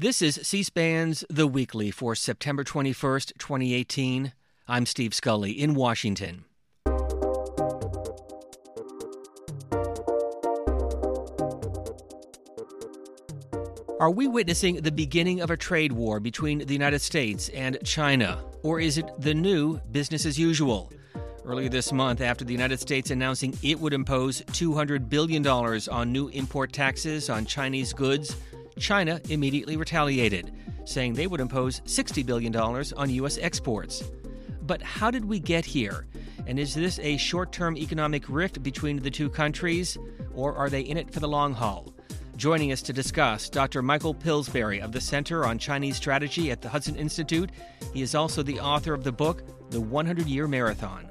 This is C SPAN's The Weekly for September 21st, 2018. I'm Steve Scully in Washington. Are we witnessing the beginning of a trade war between the United States and China? Or is it the new business as usual? Earlier this month, after the United States announcing it would impose $200 billion on new import taxes on Chinese goods, China immediately retaliated, saying they would impose $60 billion on U.S. exports. But how did we get here? And is this a short term economic rift between the two countries, or are they in it for the long haul? Joining us to discuss, Dr. Michael Pillsbury of the Center on Chinese Strategy at the Hudson Institute. He is also the author of the book, The 100 Year Marathon.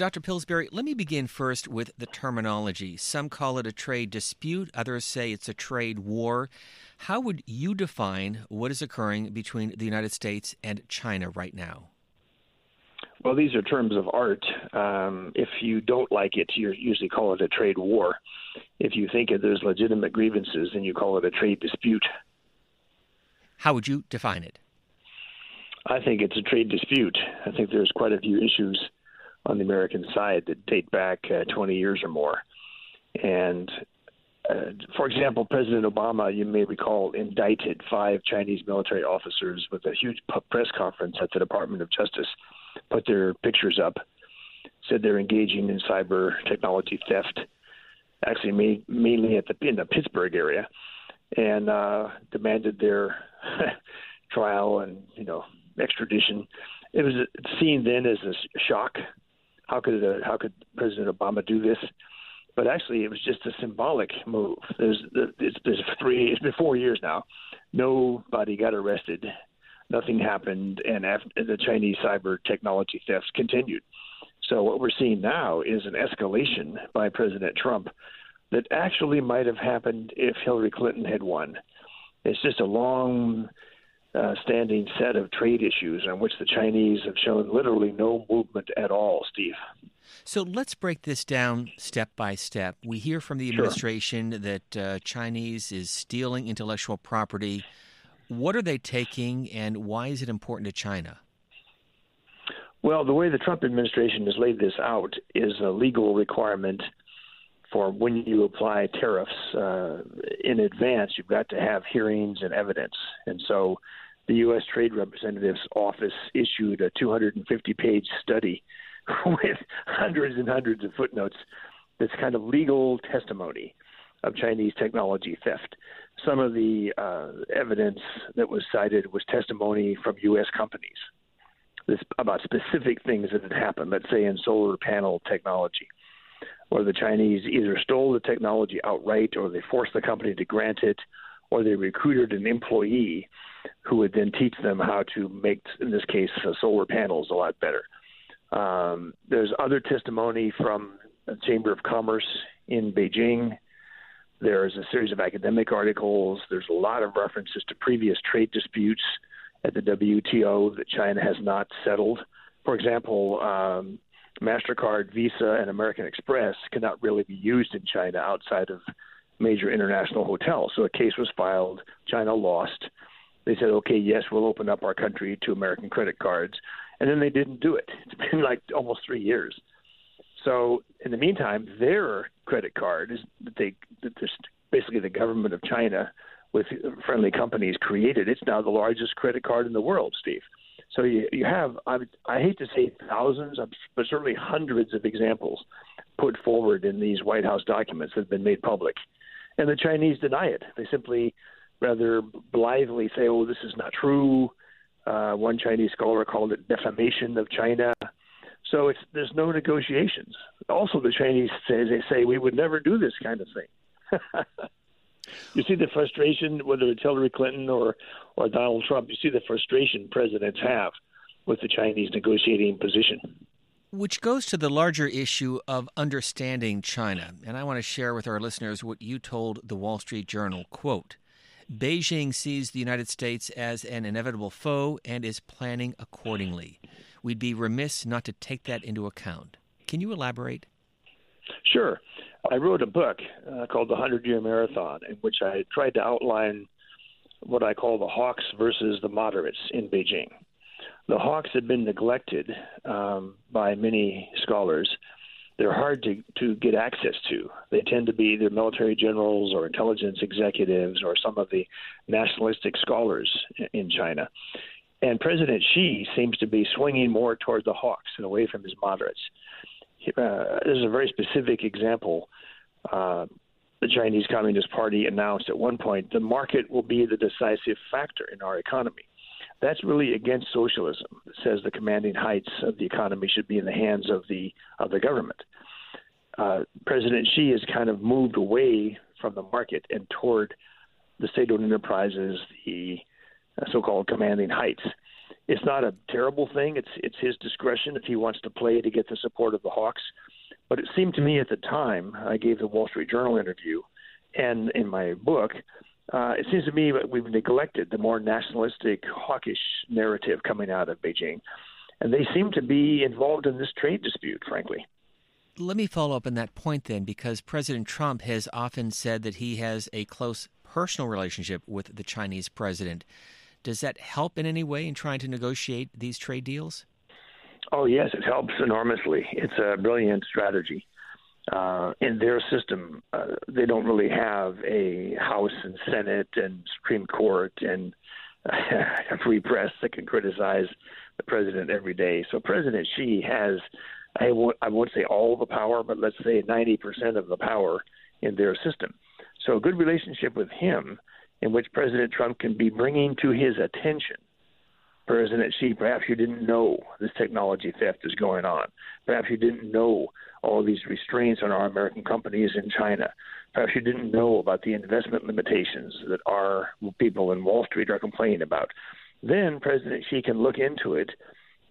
Dr. Pillsbury, let me begin first with the terminology. Some call it a trade dispute, others say it's a trade war. How would you define what is occurring between the United States and China right now? Well, these are terms of art. Um, if you don't like it, you usually call it a trade war. If you think there's legitimate grievances, then you call it a trade dispute. How would you define it? I think it's a trade dispute. I think there's quite a few issues on the American side that date back uh, 20 years or more. And uh, for example, President Obama, you may recall, indicted five Chinese military officers with a huge press conference at the Department of Justice, put their pictures up, said they're engaging in cyber technology theft, actually mainly at the in the Pittsburgh area, and uh, demanded their trial and you know extradition. It was seen then as a shock how could uh, how could President Obama do this? But actually, it was just a symbolic move. There's it's, there's three it's been four years now. Nobody got arrested. Nothing happened, and after, the Chinese cyber technology thefts continued. So what we're seeing now is an escalation by President Trump that actually might have happened if Hillary Clinton had won. It's just a long uh, standing set of trade issues on which the Chinese have shown literally no movement at all, Steve. So let's break this down step by step. We hear from the administration sure. that uh, Chinese is stealing intellectual property. What are they taking, and why is it important to China? Well, the way the Trump administration has laid this out is a legal requirement for when you apply tariffs uh, in advance, you've got to have hearings and evidence. And so the U.S. Trade Representative's office issued a 250 page study with hundreds and hundreds of footnotes that's kind of legal testimony of Chinese technology theft. Some of the uh, evidence that was cited was testimony from U.S. companies this, about specific things that had happened, let's say in solar panel technology where the Chinese either stole the technology outright or they forced the company to grant it or they recruited an employee who would then teach them how to make, in this case, uh, solar panels a lot better. Um, there's other testimony from the Chamber of Commerce in Beijing. There's a series of academic articles. There's a lot of references to previous trade disputes at the WTO that China has not settled. For example, um, MasterCard, Visa, and American Express cannot really be used in China outside of major international hotels. So a case was filed. China lost. They said, okay, yes, we'll open up our country to American credit cards. And then they didn't do it. It's been like almost three years. So in the meantime, their credit card is that they that basically the government of China with friendly companies created. It's now the largest credit card in the world, Steve. So you, you have, I, I hate to say thousands, but certainly hundreds of examples put forward in these White House documents that have been made public. And the Chinese deny it. They simply rather blithely say, oh, this is not true. Uh, one Chinese scholar called it defamation of China. So it's there's no negotiations. Also, the Chinese say they say we would never do this kind of thing. you see the frustration, whether it's Hillary Clinton or or Donald Trump. You see the frustration presidents have with the Chinese negotiating position. Which goes to the larger issue of understanding China. And I want to share with our listeners what you told the Wall Street Journal. Quote Beijing sees the United States as an inevitable foe and is planning accordingly. We'd be remiss not to take that into account. Can you elaborate? Sure. I wrote a book uh, called The Hundred Year Marathon, in which I tried to outline what I call the hawks versus the moderates in Beijing. The hawks have been neglected um, by many scholars. They're hard to, to get access to. They tend to be either military generals or intelligence executives or some of the nationalistic scholars in China. And President Xi seems to be swinging more toward the hawks and away from his moderates. Uh, this is a very specific example. Uh, the Chinese Communist Party announced at one point the market will be the decisive factor in our economy. That's really against socialism. It says the commanding heights of the economy should be in the hands of the of the government. Uh, President Xi has kind of moved away from the market and toward the state-owned enterprises, the uh, so-called commanding heights. It's not a terrible thing. It's it's his discretion if he wants to play to get the support of the Hawks. But it seemed to me at the time, I gave the Wall Street Journal interview, and in my book, uh, it seems to me that we've neglected the more nationalistic, hawkish narrative coming out of Beijing. And they seem to be involved in this trade dispute, frankly. Let me follow up on that point then, because President Trump has often said that he has a close personal relationship with the Chinese president. Does that help in any way in trying to negotiate these trade deals? Oh, yes, it helps enormously. It's a brilliant strategy. Uh, in their system, uh, they don't really have a House and Senate and Supreme Court and a free press that can criticize the president every day. So President Xi has, I won't, I won't say all the power, but let's say 90% of the power in their system. So a good relationship with him, in which President Trump can be bringing to his attention President Xi, perhaps you didn't know this technology theft is going on. Perhaps you didn't know all these restraints on our American companies in China. Perhaps you didn't know about the investment limitations that our people in Wall Street are complaining about. Then President Xi can look into it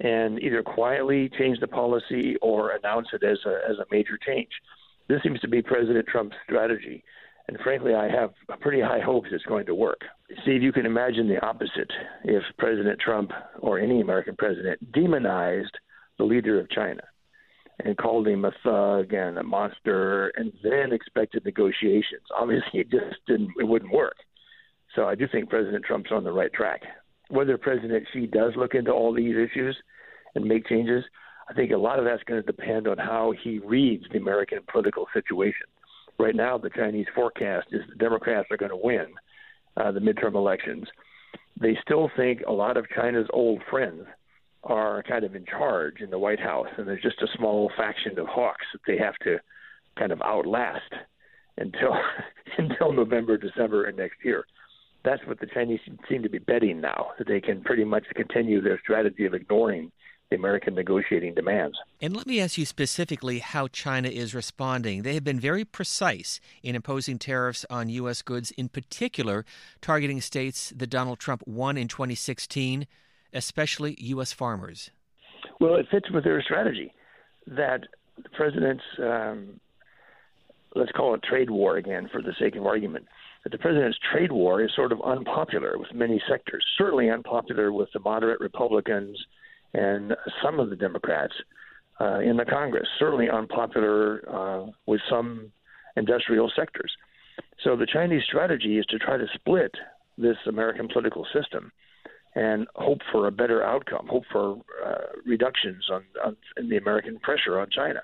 and either quietly change the policy or announce it as a, as a major change. This seems to be President Trump's strategy. And frankly, I have pretty high hopes it's going to work. Steve, you can imagine the opposite if President Trump or any American president demonized the leader of China and called him a thug and a monster and then expected negotiations. Obviously, it just didn't, it wouldn't work. So I do think President Trump's on the right track. Whether President Xi does look into all these issues and make changes, I think a lot of that's going to depend on how he reads the American political situation right now the Chinese forecast is the Democrats are going to win uh, the midterm elections. They still think a lot of China's old friends are kind of in charge in the White House, and there's just a small faction of hawks that they have to kind of outlast until until November, December, and next year. That's what the Chinese seem to be betting now that they can pretty much continue their strategy of ignoring the American negotiating demands. And let me ask you specifically how China is responding. They have been very precise in imposing tariffs on U.S. goods, in particular, targeting states that Donald Trump won in 2016, especially U.S. farmers. Well, it fits with their strategy that the president's, um, let's call it trade war again for the sake of argument, that the president's trade war is sort of unpopular with many sectors, certainly unpopular with the moderate Republicans and some of the Democrats uh, in the Congress, certainly unpopular uh, with some industrial sectors. So the Chinese strategy is to try to split this American political system and hope for a better outcome, hope for uh, reductions on, on in the American pressure on China.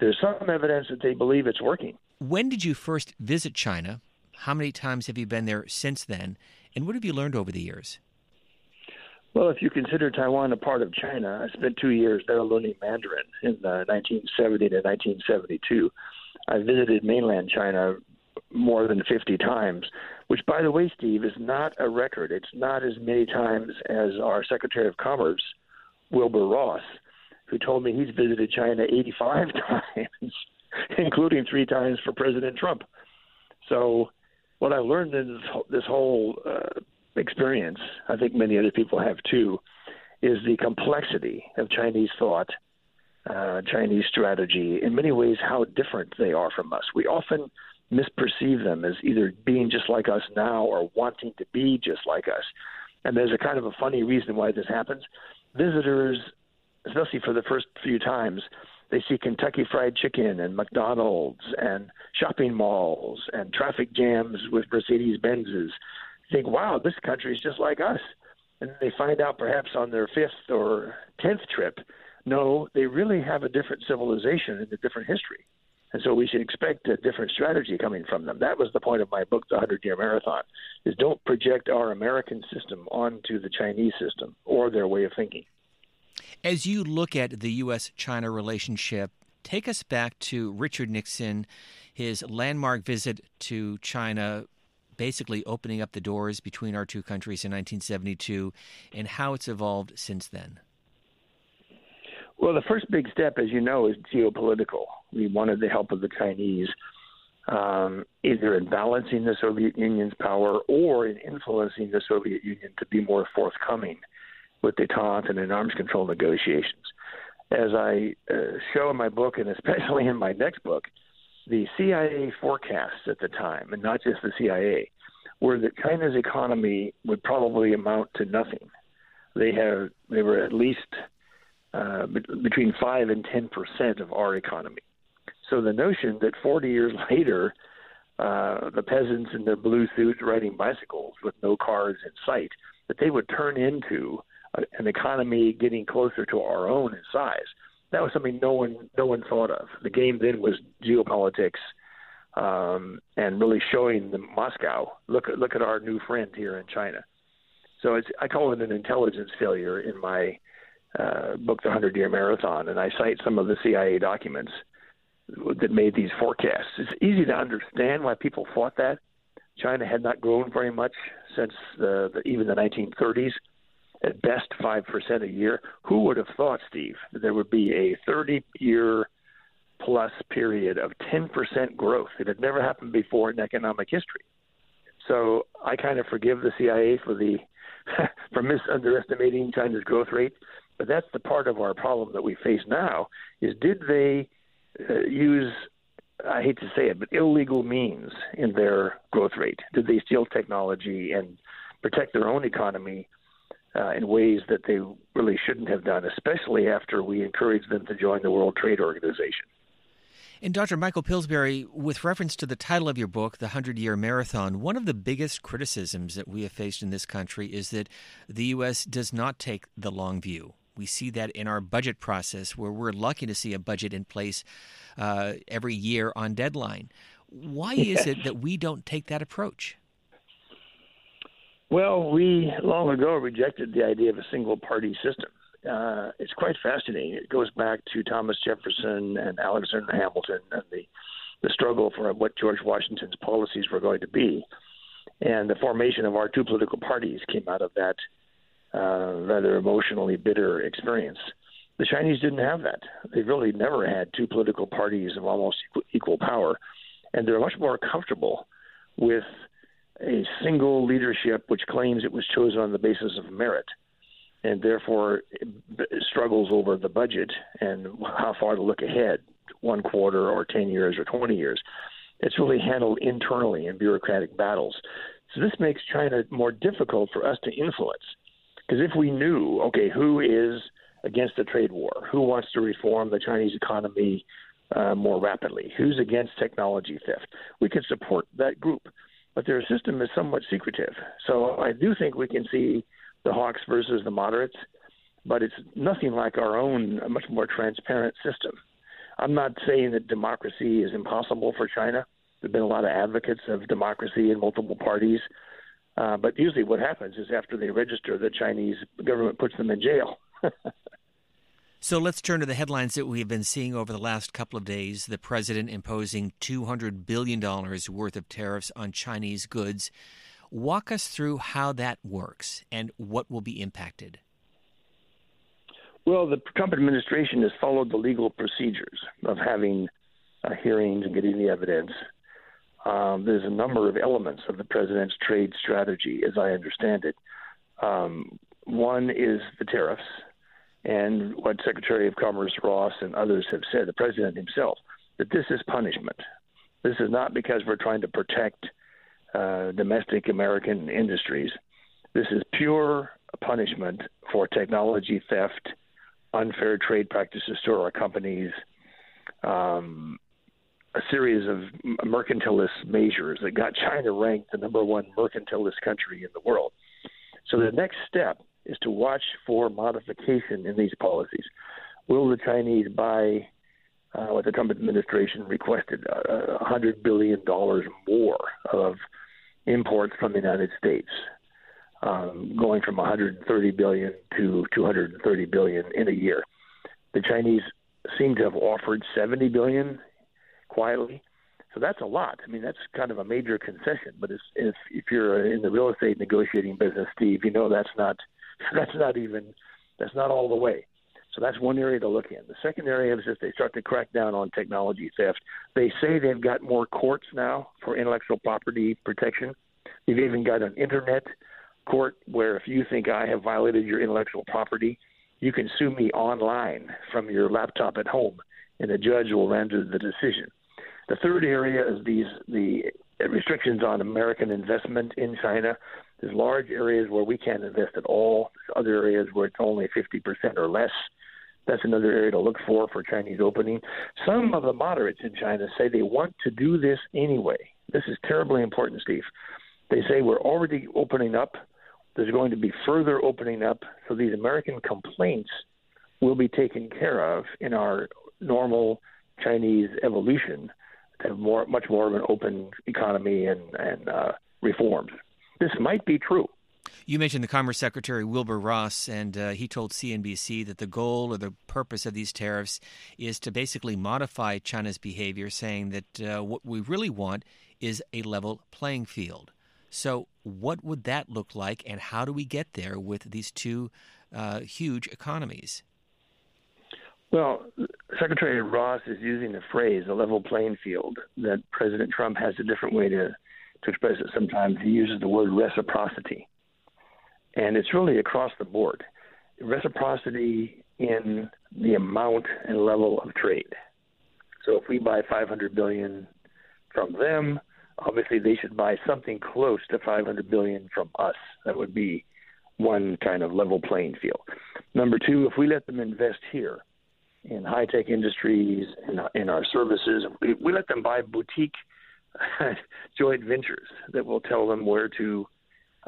There's some evidence that they believe it's working. When did you first visit China? How many times have you been there since then? And what have you learned over the years? Well, if you consider Taiwan a part of China, I spent two years there learning Mandarin in uh, 1970 to 1972. I visited mainland China more than 50 times, which, by the way, Steve, is not a record. It's not as many times as our Secretary of Commerce, Wilbur Ross, who told me he's visited China 85 times, including three times for President Trump. So, what I learned in this, whole uh, experience, I think many other people have too, is the complexity of Chinese thought, uh, Chinese strategy, in many ways, how different they are from us. We often misperceive them as either being just like us now or wanting to be just like us. And there's a kind of a funny reason why this happens. Visitors, especially for the first few times, They see Kentucky Fried Chicken and McDonald's and shopping malls and traffic jams with Mercedes Benzes. Think, wow, this country is just like us. And they find out perhaps on their fifth or tenth trip, no, they really have a different civilization and a different history. And so we should expect a different strategy coming from them. That was the point of my book, The Hundred Year Marathon, is don't project our American system onto the Chinese system or their way of thinking. As you look at the U.S. China relationship, take us back to Richard Nixon, his landmark visit to China, basically opening up the doors between our two countries in 1972, and how it's evolved since then. Well, the first big step, as you know, is geopolitical. We wanted the help of the Chinese, um, either in balancing the Soviet Union's power or in influencing the Soviet Union to be more forthcoming with detente and in arms control negotiations. As I uh, show in my book, and especially in my next book, the CIA forecasts at the time, and not just the CIA, were that China's economy would probably amount to nothing. They have they were at least uh, between 5 and 10 percent of our economy. So the notion that 40 years later, uh, the peasants in their blue suits riding bicycles with no cars in sight, that they would turn into a, an economy getting closer to our own in size. That was something no one no one thought of. The game then was geopolitics um, and really showing the Moscow look at look at our new friend here in China. So it's I call it an intelligence failure in my uh, book, The Hundred Year Marathon, and I cite some of the CIA documents that made these forecasts. It's easy to understand why people thought that. China had not grown very much since the, the, even the 1930s, at best 5% a year. Who would have thought, Steve, that there would be a 30 year plus period of 10% growth? It had never happened before in economic history. So I kind of forgive the CIA for the for misunderestimating China's growth rate. But that's the part of our problem that we face now is did they uh, use I hate to say it, but illegal means in their growth rate? Did they steal technology and protect their own economy uh, in ways that they really shouldn't have done, especially after we encouraged them to join the World Trade Organization? And Dr. Michael Pillsbury, with reference to the title of your book, The 100 Year Marathon, one of the biggest criticisms that we have faced in this country is that the U.S. does not take the long view. We see that in our budget process, where we're lucky to see a budget in place uh, every year on deadline. Why is it that we don't take that approach? Well, we long ago rejected the idea of a single party system uh, it's quite fascinating. It goes back to Thomas Jefferson and Alexander Hamilton and the the struggle for what George Washington's policies were going to be, and the formation of our two political parties came out of that uh, rather emotionally bitter experience. The Chinese didn't have that. They really never had two political parties of almost equal power, and they're much more comfortable with a single leadership which claims it was chosen on the basis of merit and therefore struggles over the budget and how far to look ahead, one quarter or 10 years or 20 years. It's really handled internally in bureaucratic battles. So this makes China more difficult for us to influence. Because if we knew, okay, who is against the trade war, who wants to reform the Chinese economy uh, more rapidly, who's against technology theft, we could support that group. But their system is somewhat secretive. So I do think we can see the Hawks versus the moderates, but it's nothing like our own much more transparent system. I'm not saying that democracy is impossible for China. There have been a lot of advocates of democracy in multiple parties. Uh, but usually what happens is after they register, the Chinese government puts them in jail. so let's turn to the headlines that we've been seeing over the last couple of days. The president imposing $200 billion worth of tariffs on Chinese goods. Walk us through how that works and what will be impacted. Well, the Trump administration has followed the legal procedures of having uh, hearings and getting the evidence. Um, there's a number of elements of the president's trade strategy, as I understand it. Um, one is the tariffs, and what Secretary of Commerce Ross and others have said, the president himself, that this is punishment. This is not because we're trying to protect uh, domestic American industries. This is pure punishment for technology theft, unfair trade practices to our companies, um, a series of mercantilist measures that got China ranked the number one mercantilist country in the world. So the next step is to watch for modification in these policies. Will the Chinese buy uh, what the Trump administration requested, uh, $100 billion more of imports from the United States, um, going from 130 billion to 230 billion in a year. The Chinese seem to have offered 70 billion quietly. So that's a lot. I mean, that's kind of a major concession. But if if, if you're in the real estate negotiating business, Steve, you know that's not that's not even that's not all the way. So that's one area to look in. The second area is if they start to crack down on technology theft. They say they've got more courts now for intellectual property protection. They've even got an internet court where if you think I have violated your intellectual property, you can sue me online from your laptop at home, and the judge will render the decision. The third area is these the restrictions on American investment in China. There's large areas where we can't invest at all. There's other areas where it's only 50% or less. That's another area to look for for Chinese opening. Some of the moderates in China say they want to do this anyway. This is terribly important, Steve. They say we're already opening up. There's going to be further opening up. So these American complaints will be taken care of in our normal Chinese evolution to have more, much more of an open economy and, and uh, reforms. This might be true. You mentioned the Commerce Secretary Wilbur Ross, and uh, he told CNBC that the goal or the purpose of these tariffs is to basically modify China's behavior, saying that uh, what we really want is a level playing field. So, what would that look like, and how do we get there with these two uh, huge economies? Well, Secretary Ross is using the phrase "a level playing field" that President Trump has a different way to to express it. Sometimes he uses the word reciprocity, and it's really across the board. Reciprocity in the amount and level of trade. So if we buy 500 billion from them, obviously they should buy something close to 500 billion from us. That would be one kind of level playing field. Number two, if we let them invest here in high tech industries in, in our services, we let them buy boutique joint ventures that will tell them where to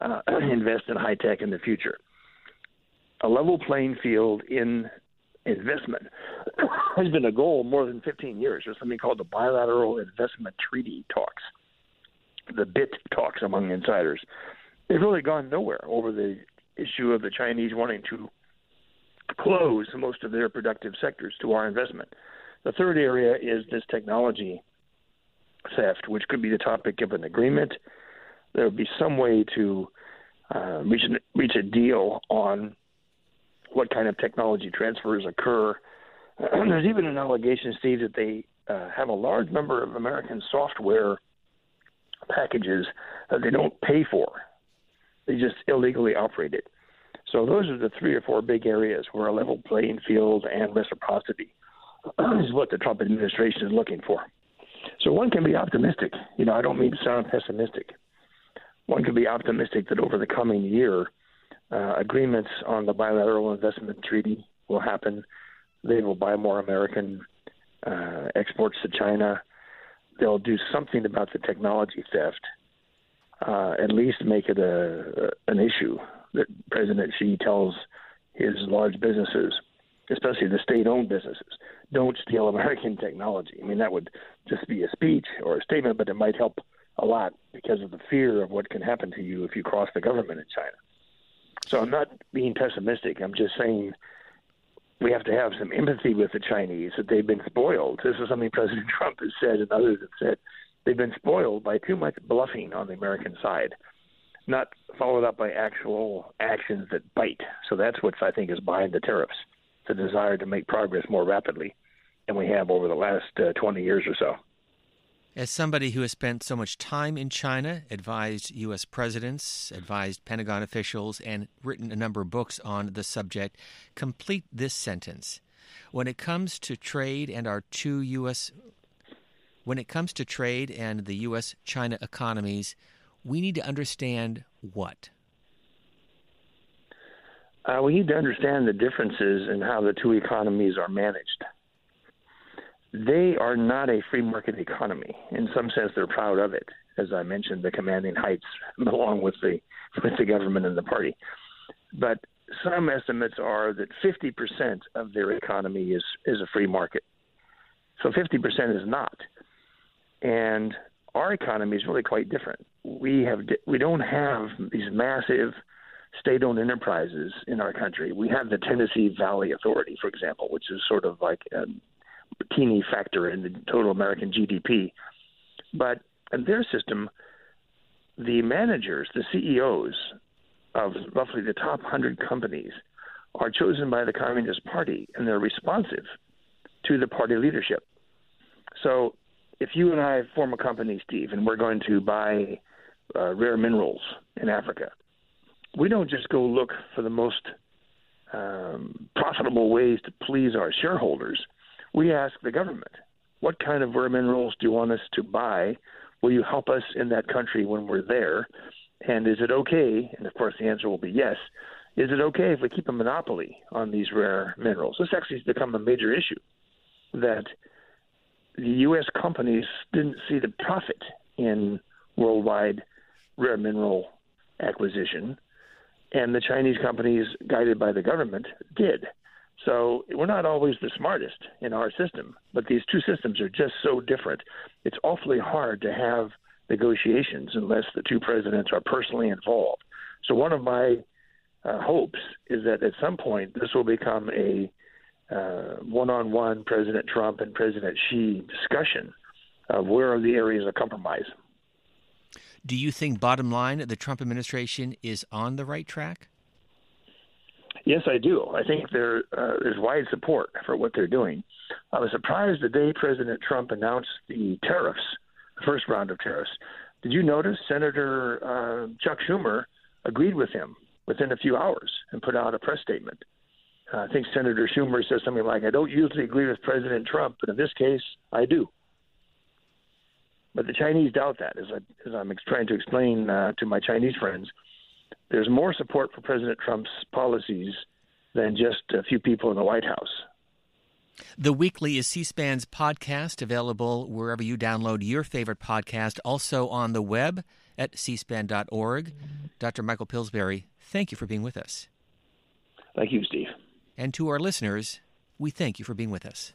uh, invest in high tech in the future. A level playing field in investment has been a goal more than 15 years. There's something called the Bilateral Investment Treaty talks the bit talks among insiders, they've really gone nowhere over the issue of the Chinese wanting to close most of their productive sectors to our investment. The third area is this technology theft, which could be the topic of an agreement. There would be some way to uh, reach, reach a deal on what kind of technology transfers occur. there's even an allegation, Steve, that they uh, have a large number of American software packages that they don't pay for. They just illegally operate it. So those are the three or four big areas where a level playing field and reciprocity is what the Trump administration is looking for. So one can be optimistic. You know, I don't mean to sound pessimistic. One can be optimistic that over the coming year, uh, agreements on the bilateral investment treaty will happen. They will buy more American uh, exports to China they'll do something about the technology theft. Uh, at least make it a, a an issue that President Xi tells his large businesses, especially the state-owned businesses, don't steal American technology. I mean, that would just be a speech or a statement, but it might help a lot because of the fear of what can happen to you if you cross the government in China. So I'm not being pessimistic. I'm just saying we have to have some empathy with the Chinese that they've been spoiled. This is something President Trump has said and others have said. They've been spoiled by too much bluffing on the American side, not followed up by actual actions that bite. So that's what I think is behind the tariffs the desire to make progress more rapidly than we have over the last uh, 20 years or so. As somebody who has spent so much time in China, advised U.S. presidents, advised Pentagon officials, and written a number of books on the subject, complete this sentence. When it comes to trade and our two U.S. When it comes to trade and the U.S. China economies, we need to understand what? Uh, we need to understand the differences in how the two economies are managed. They are not a free market economy. In some sense, they're proud of it. As I mentioned, the commanding heights along with the with the government and the party. But some estimates are that 50% of their economy is is a free market. So 50% is not. And our economy is really quite different. We have we don't have these massive state-owned enterprises in our country. We have the Tennessee Valley Authority, for example, which is sort of like a teeny factor in the total American GDP. But in their system, the managers, the CEOs of roughly the top 100 companies are chosen by the Communist Party, and they're responsive to the party leadership. So if you and I form a company, Steve, and we're going to buy uh, rare minerals in Africa, we don't just go look for the most um, profitable ways to please our shareholders. We ask the government, what kind of rare minerals do you want us to buy? Will you help us in that country when we're there? And is it okay? And of course, the answer will be yes. Is it okay if we keep a monopoly on these rare minerals? This actually has become a major issue that the U.S. companies didn't see the profit in worldwide rare mineral acquisition, and the Chinese companies, guided by the government, did. So we're not always the smartest in our system, but these two systems are just so different. It's awfully hard to have negotiations unless the two presidents are personally involved. So one of my uh, hopes is that at some point this will become a uh, one-on-one President Trump and President Xi discussion of where are the areas of compromise. Do you think, bottom line, the Trump administration is on the right track? Yes, I do. I think there uh, there's wide support for what they're doing. I was surprised the day President Trump announced the tariffs, the first round of tariffs. Did you notice Senator uh, Chuck Schumer agreed with him within a few hours and put out a press statement? Uh, I think Senator Schumer says something like, "I don't usually agree with President Trump, but in this case, I do." But the Chinese doubt that, as, I, as I'm trying to explain uh, to my Chinese friends there's more support for President Trump's policies than just a few people in the White House. The Weekly is C SPAN's podcast, available wherever you download your favorite podcast, also on the web at cspan.org. Dr. Michael Pillsbury, thank you for being with us. Thank you, Steve. And to our listeners, we thank you for being with us.